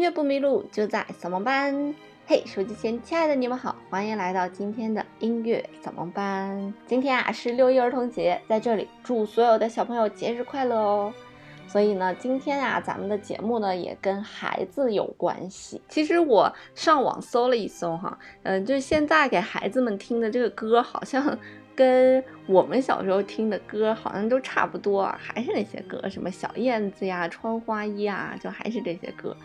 音乐不迷路，就在扫盲班。嘿，手机前亲爱的你们好，欢迎来到今天的音乐扫盲班。今天啊是六一儿童节，在这里祝所有的小朋友节日快乐哦。所以呢，今天啊咱们的节目呢也跟孩子有关系。其实我上网搜了一搜哈，嗯，就是现在给孩子们听的这个歌，好像跟我们小时候听的歌好像都差不多，还是那些歌，什么小燕子呀、穿花衣啊，就还是这些歌。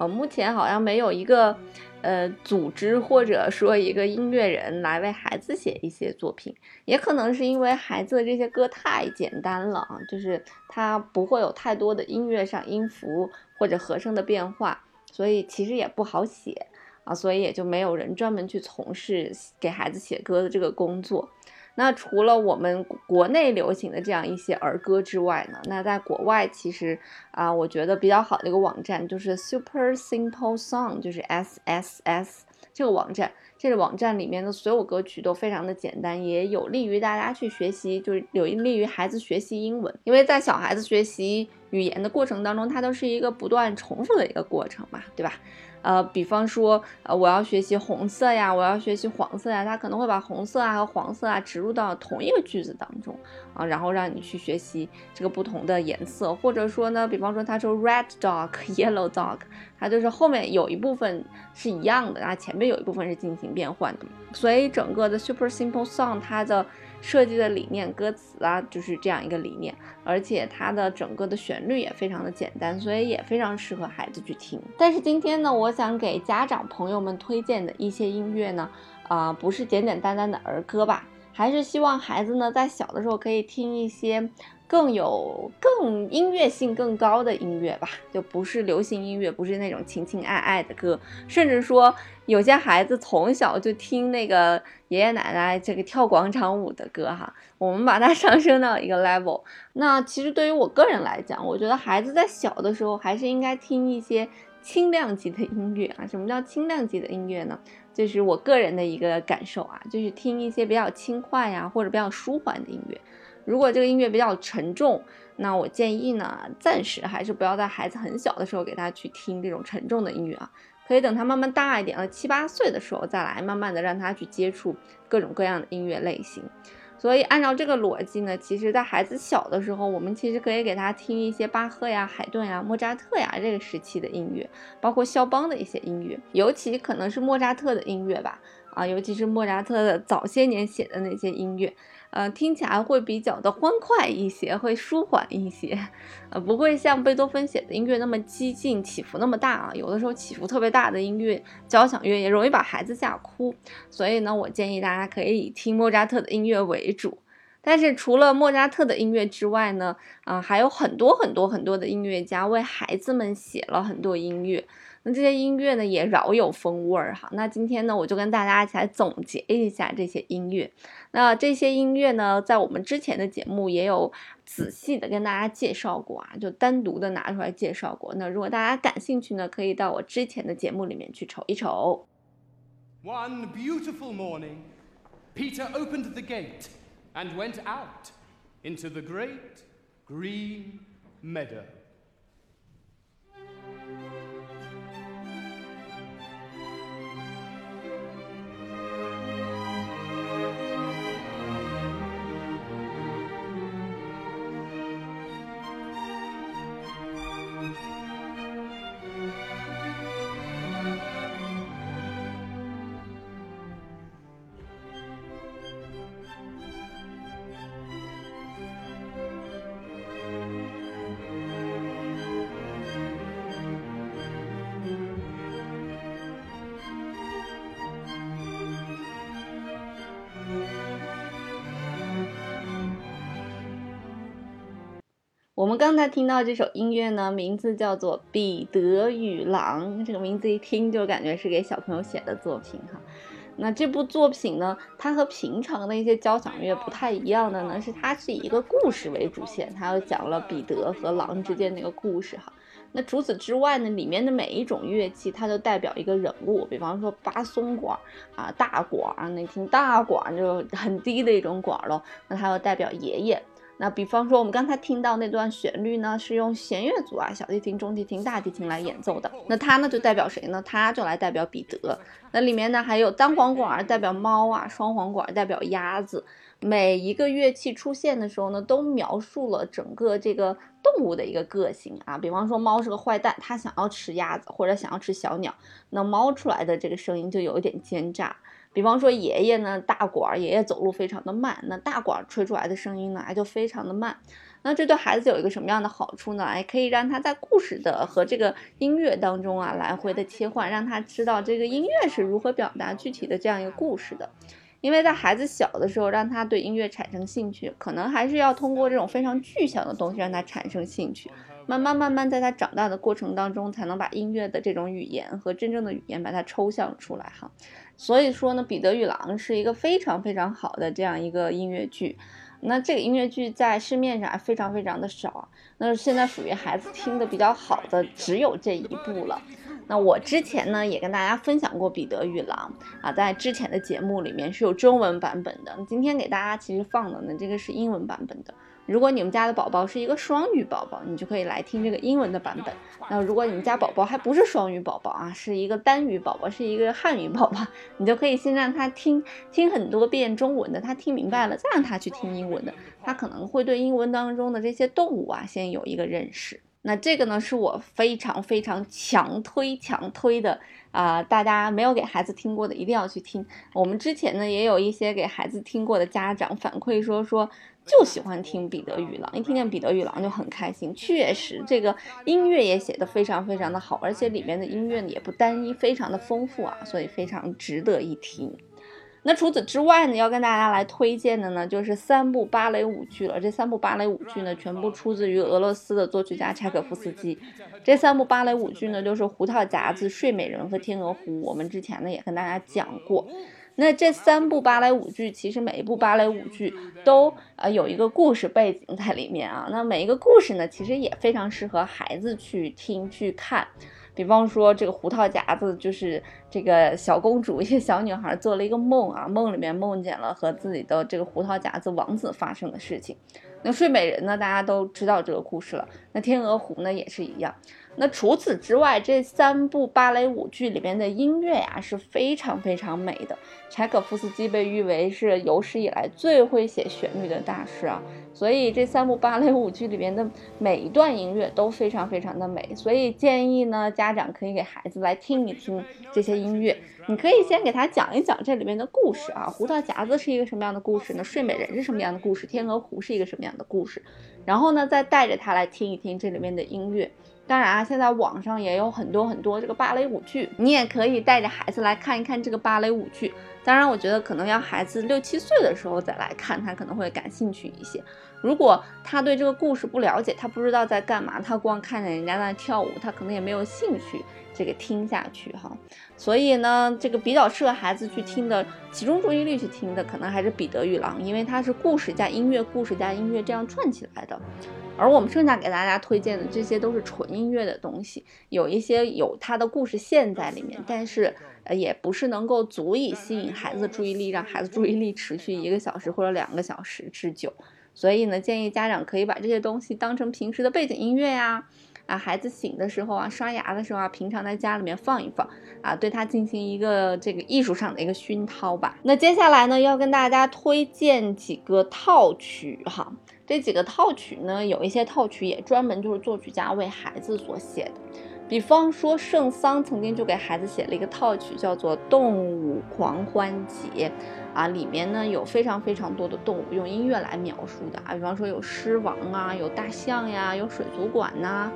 呃，目前好像没有一个，呃，组织或者说一个音乐人来为孩子写一些作品，也可能是因为孩子的这些歌太简单了啊，就是它不会有太多的音乐上音符或者和声的变化，所以其实也不好写啊，所以也就没有人专门去从事给孩子写歌的这个工作。那除了我们国内流行的这样一些儿歌之外呢，那在国外其实啊，我觉得比较好的一个网站就是 Super Simple Song，就是 S S S 这个网站。这个网站里面的所有歌曲都非常的简单，也有利于大家去学习，就是有利于孩子学习英文。因为在小孩子学习语言的过程当中，它都是一个不断重复的一个过程嘛，对吧？呃，比方说，呃，我要学习红色呀，我要学习黄色呀，他可能会把红色啊和黄色啊植入到同一个句子当中啊，然后让你去学习这个不同的颜色，或者说呢，比方说他说 red dog yellow dog，它就是后面有一部分是一样的，然后前面有一部分是进行变换的，所以整个的 super simple song 它的。设计的理念、歌词啊，就是这样一个理念，而且它的整个的旋律也非常的简单，所以也非常适合孩子去听。但是今天呢，我想给家长朋友们推荐的一些音乐呢，啊，不是简简单单的儿歌吧，还是希望孩子呢在小的时候可以听一些。更有更音乐性更高的音乐吧，就不是流行音乐，不是那种情情爱爱的歌，甚至说有些孩子从小就听那个爷爷奶奶这个跳广场舞的歌哈，我们把它 上升到一个 level。那其实对于我个人来讲，我觉得孩子在小的时候还是应该听一些轻量级的音乐啊。什么叫轻量级的音乐呢？就是我个人的一个感受啊，就是听一些比较轻快呀或者比较舒缓的音乐。如果这个音乐比较沉重，那我建议呢，暂时还是不要在孩子很小的时候给他去听这种沉重的音乐啊，可以等他慢慢大一点了，七八岁的时候再来，慢慢的让他去接触各种各样的音乐类型。所以按照这个逻辑呢，其实在孩子小的时候，我们其实可以给他听一些巴赫呀、海顿呀、莫扎特呀这个时期的音乐，包括肖邦的一些音乐，尤其可能是莫扎特的音乐吧。啊，尤其是莫扎特的早些年写的那些音乐，呃，听起来会比较的欢快一些，会舒缓一些，呃，不会像贝多芬写的音乐那么激进，起伏那么大啊。有的时候起伏特别大的音乐，交响乐也容易把孩子吓哭。所以呢，我建议大家可以以听莫扎特的音乐为主。但是除了莫扎特的音乐之外呢，啊，还有很多很多很多的音乐家为孩子们写了很多音乐。那这些音乐呢也饶有风味儿哈。那今天呢我就跟大家一起来总结一下这些音乐。那这些音乐呢，在我们之前的节目也有仔细的跟大家介绍过啊，就单独的拿出来介绍过。那如果大家感兴趣呢，可以到我之前的节目里面去瞅一瞅。One beautiful morning, Peter opened the gate and went out into the great green meadow. 我们刚才听到这首音乐呢，名字叫做《彼得与狼》。这个名字一听就感觉是给小朋友写的作品哈。那这部作品呢，它和平常的一些交响乐不太一样的呢，是它是以一个故事为主线，它又讲了彼得和狼之间那个故事哈。那除此之外呢，里面的每一种乐器它都代表一个人物，比方说巴松管啊、大管，那听大管就很低的一种管喽，那它又代表爷爷。那比方说我们刚才听到那段旋律呢，是用弦乐组啊，小提琴、中提琴、大提琴来演奏的。那它呢就代表谁呢？它就来代表彼得。那里面呢还有单簧管代表猫啊，双簧管代表鸭子。每一个乐器出现的时候呢，都描述了整个这个动物的一个个性啊。比方说猫是个坏蛋，它想要吃鸭子或者想要吃小鸟，那猫出来的这个声音就有一点奸诈。比方说爷爷呢，大管爷爷走路非常的慢，那大管吹出来的声音呢，就非常的慢。那这对孩子有一个什么样的好处呢？哎，可以让他在故事的和这个音乐当中啊来回的切换，让他知道这个音乐是如何表达具体的这样一个故事的。因为在孩子小的时候，让他对音乐产生兴趣，可能还是要通过这种非常具象的东西让他产生兴趣。慢慢慢慢，在他长大的过程当中，才能把音乐的这种语言和真正的语言把它抽象出来哈。所以说呢，《彼得与狼》是一个非常非常好的这样一个音乐剧。那这个音乐剧在市面上非常非常的少。那现在属于孩子听的比较好的只有这一部了。那我之前呢也跟大家分享过《彼得与狼》啊，在之前的节目里面是有中文版本的。今天给大家其实放的呢，这个是英文版本的。如果你们家的宝宝是一个双语宝宝，你就可以来听这个英文的版本。那如果你们家宝宝还不是双语宝宝啊，是一个单语宝宝，是一个汉语宝宝，你就可以先让他听听很多遍中文的，他听明白了，再让他去听英文的，他可能会对英文当中的这些动物啊先有一个认识。那这个呢，是我非常非常强推强推的啊！大家没有给孩子听过的，一定要去听。我们之前呢，也有一些给孩子听过的家长反馈说说，就喜欢听《彼得与狼》，一听见《彼得与狼》就很开心。确实，这个音乐也写得非常非常的好，而且里面的音乐也不单一，非常的丰富啊，所以非常值得一听。那除此之外呢，要跟大家来推荐的呢，就是三部芭蕾舞剧了。这三部芭蕾舞剧呢，全部出自于俄罗斯的作曲家柴可夫斯基。这三部芭蕾舞剧呢，就是《胡桃夹子》《睡美人》和《天鹅湖》。我们之前呢也跟大家讲过。那这三部芭蕾舞剧，其实每一部芭蕾舞剧都呃有一个故事背景在里面啊。那每一个故事呢，其实也非常适合孩子去听去看。比方说，这个胡桃夹子就是这个小公主，一个小女孩做了一个梦啊，梦里面梦见了和自己的这个胡桃夹子王子发生的事情。那睡美人呢，大家都知道这个故事了。那天鹅湖呢，也是一样。那除此之外，这三部芭蕾舞剧里边的音乐呀是非常非常美的。柴可夫斯基被誉为是有史以来最会写旋律的大师啊，所以这三部芭蕾舞剧里边的每一段音乐都非常非常的美。所以建议呢，家长可以给孩子来听一听这些音乐。你可以先给他讲一讲这里面的故事啊，胡桃夹子是一个什么样的故事呢？睡美人是什么样的故事？天鹅湖是一个什么样的故事？然后呢，再带着他来听一听这里面的音乐。当然啊，现在网上也有很多很多这个芭蕾舞剧，你也可以带着孩子来看一看这个芭蕾舞剧。当然，我觉得可能要孩子六七岁的时候再来看，他可能会感兴趣一些。如果他对这个故事不了解，他不知道在干嘛，他光看见人家在跳舞，他可能也没有兴趣这个听下去哈。所以呢，这个比较适合孩子去听的，集中注意力去听的，可能还是《彼得与狼》，因为它是故事加音乐，故事加音乐这样串起来的。而我们剩下给大家推荐的这些都是纯音乐的东西，有一些有它的故事线在里面，但是呃也不是能够足以吸引孩子注意力，让孩子注意力持续一个小时或者两个小时之久。所以呢，建议家长可以把这些东西当成平时的背景音乐呀，啊啊孩子醒的时候啊，刷牙的时候啊，平常在家里面放一放啊，对他进行一个这个艺术上的一个熏陶吧。那接下来呢，要跟大家推荐几个套曲哈。这几个套曲呢，有一些套曲也专门就是作曲家为孩子所写的，比方说圣桑曾经就给孩子写了一个套曲，叫做《动物狂欢节》，啊，里面呢有非常非常多的动物用音乐来描述的啊，比方说有狮王啊，有大象呀，有水族馆呐。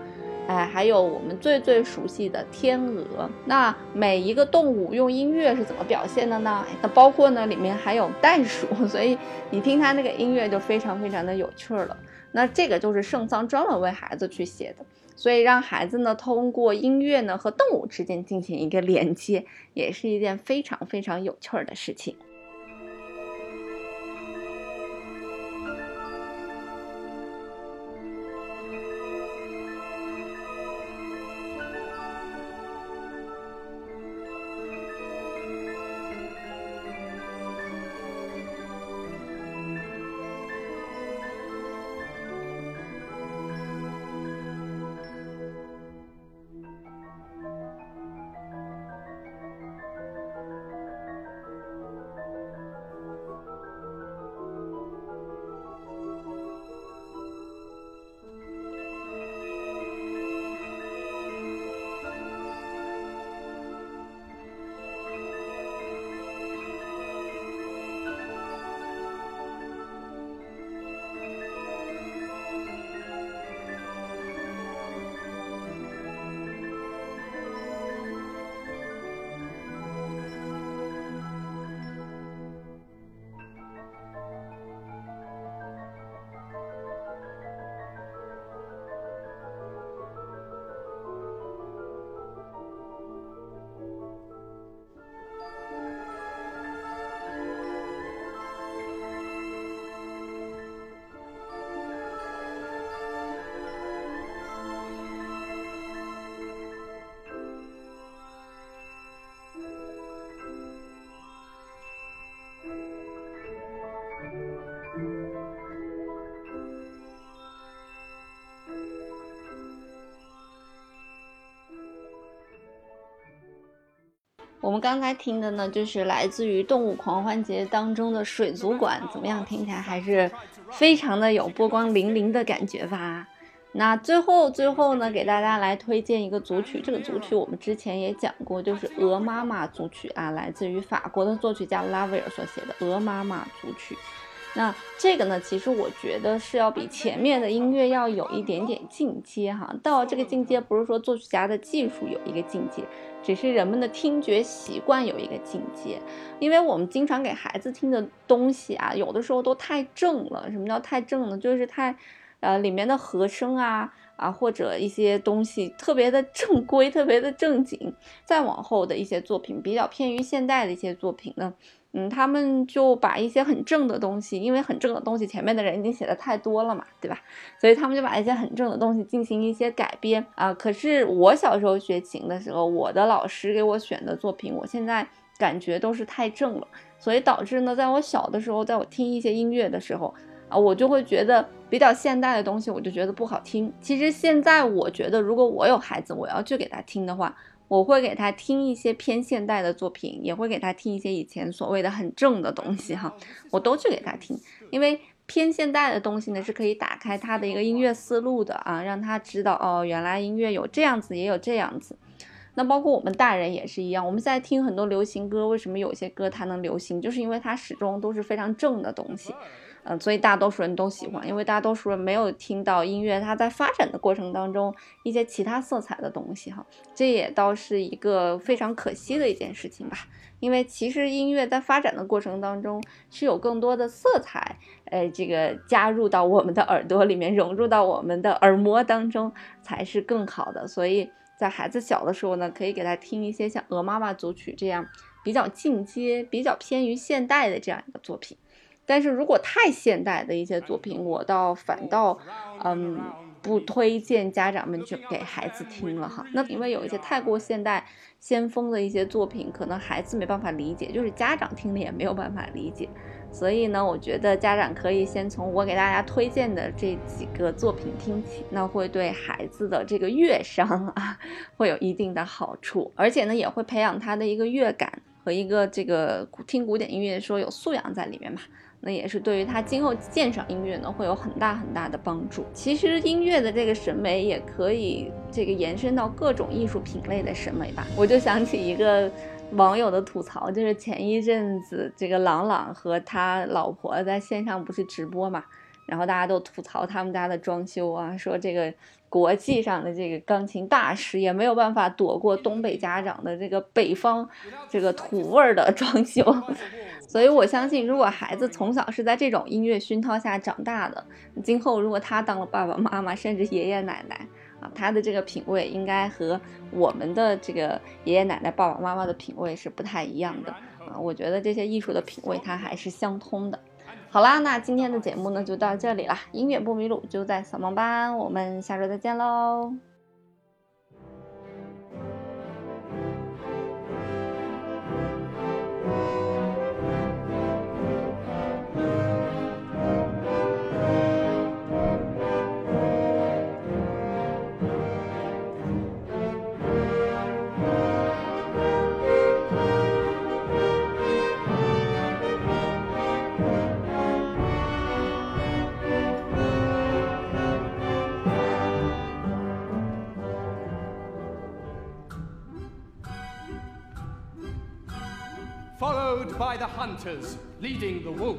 哎，还有我们最最熟悉的天鹅。那每一个动物用音乐是怎么表现的呢？那包括呢，里面还有袋鼠，所以你听它那个音乐就非常非常的有趣了。那这个就是圣桑专门为孩子去写的，所以让孩子呢通过音乐呢和动物之间进行一个连接，也是一件非常非常有趣儿的事情。我们刚才听的呢，就是来自于《动物狂欢节》当中的水族馆，怎么样？听起来还是非常的有波光粼粼的感觉吧？那最后最后呢，给大家来推荐一个组曲，这个组曲我们之前也讲过，就是《鹅妈妈》组曲啊，来自于法国的作曲家拉威尔所写的《鹅妈妈》组曲。那这个呢，其实我觉得是要比前面的音乐要有一点点进阶哈。到这个进阶，不是说作曲家的技术有一个进阶，只是人们的听觉习惯有一个进阶。因为我们经常给孩子听的东西啊，有的时候都太正了。什么叫太正呢？就是太，呃，里面的和声啊啊，或者一些东西特别的正规、特别的正经。再往后的一些作品，比较偏于现代的一些作品呢。嗯，他们就把一些很正的东西，因为很正的东西前面的人已经写的太多了嘛，对吧？所以他们就把一些很正的东西进行一些改编啊。可是我小时候学琴的时候，我的老师给我选的作品，我现在感觉都是太正了，所以导致呢，在我小的时候，在我听一些音乐的时候啊，我就会觉得比较现代的东西，我就觉得不好听。其实现在我觉得，如果我有孩子，我要去给他听的话。我会给他听一些偏现代的作品，也会给他听一些以前所谓的很正的东西哈，我都去给他听，因为偏现代的东西呢是可以打开他的一个音乐思路的啊，让他知道哦，原来音乐有这样子，也有这样子。那包括我们大人也是一样，我们在听很多流行歌，为什么有些歌它能流行，就是因为它始终都是非常正的东西。嗯，所以大多数人都喜欢，因为大多数人没有听到音乐它在发展的过程当中一些其他色彩的东西哈，这也倒是一个非常可惜的一件事情吧。因为其实音乐在发展的过程当中是有更多的色彩，呃，这个加入到我们的耳朵里面，融入到我们的耳膜当中才是更好的。所以在孩子小的时候呢，可以给他听一些像《鹅妈妈》组曲这样比较进阶、比较偏于现代的这样一个作品。但是如果太现代的一些作品，我倒反倒，嗯，不推荐家长们去给孩子听了哈。那因为有一些太过现代、先锋的一些作品，可能孩子没办法理解，就是家长听了也没有办法理解。所以呢，我觉得家长可以先从我给大家推荐的这几个作品听起，那会对孩子的这个乐商啊，会有一定的好处，而且呢，也会培养他的一个乐感和一个这个听古典音乐说有素养在里面嘛。那也是对于他今后鉴赏音乐呢，会有很大很大的帮助。其实音乐的这个审美也可以这个延伸到各种艺术品类的审美吧。我就想起一个网友的吐槽，就是前一阵子这个朗朗和他老婆在线上不是直播嘛，然后大家都吐槽他们家的装修啊，说这个国际上的这个钢琴大师也没有办法躲过东北家长的这个北方这个土味儿的装修。所以，我相信，如果孩子从小是在这种音乐熏陶下长大的，今后如果他当了爸爸妈妈，甚至爷爷奶奶啊，他的这个品味应该和我们的这个爷爷奶奶、爸爸妈妈的品味是不太一样的啊。我觉得这些艺术的品味它还是相通的。好啦，那今天的节目呢就到这里了，音乐不迷路就在扫盲班，我们下周再见喽。Followed by the hunters leading the wolf.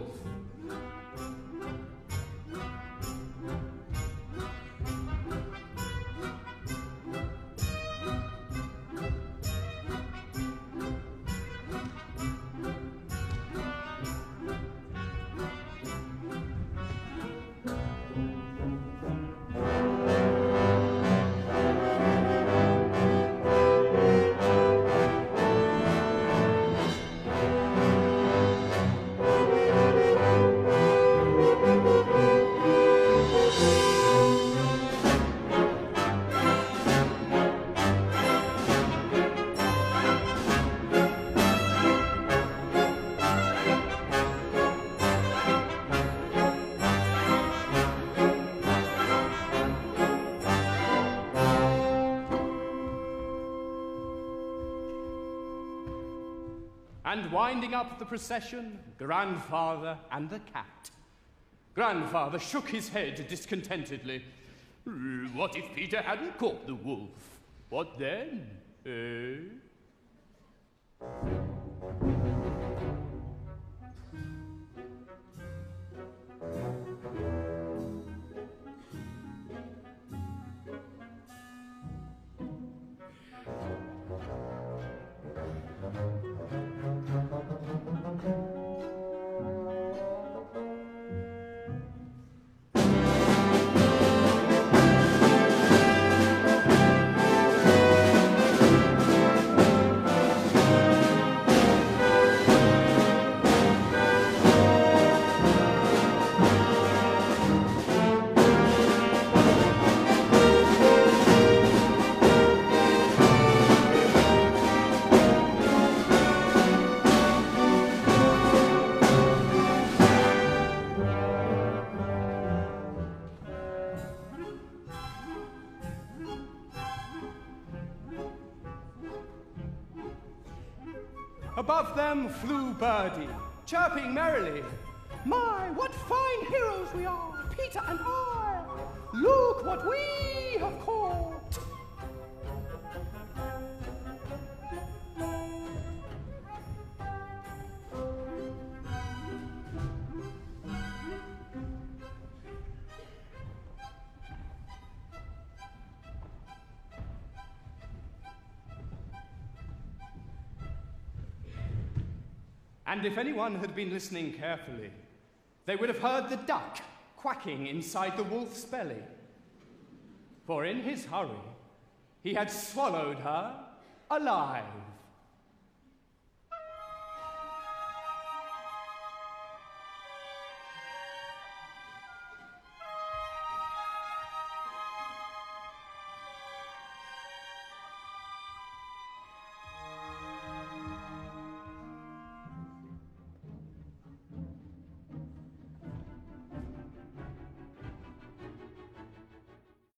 And winding up the procession, grandfather and the cat. Grandfather shook his head discontentedly. Mm, what if Peter hadn't caught the wolf? What then? Eh? Above them flew Birdie, chirping merrily. My, what fine heroes we are, Peter and I! Look what we have caught! And if anyone had been listening carefully, they would have heard the duck quacking inside the wolf's belly. For in his hurry, he had swallowed her alive.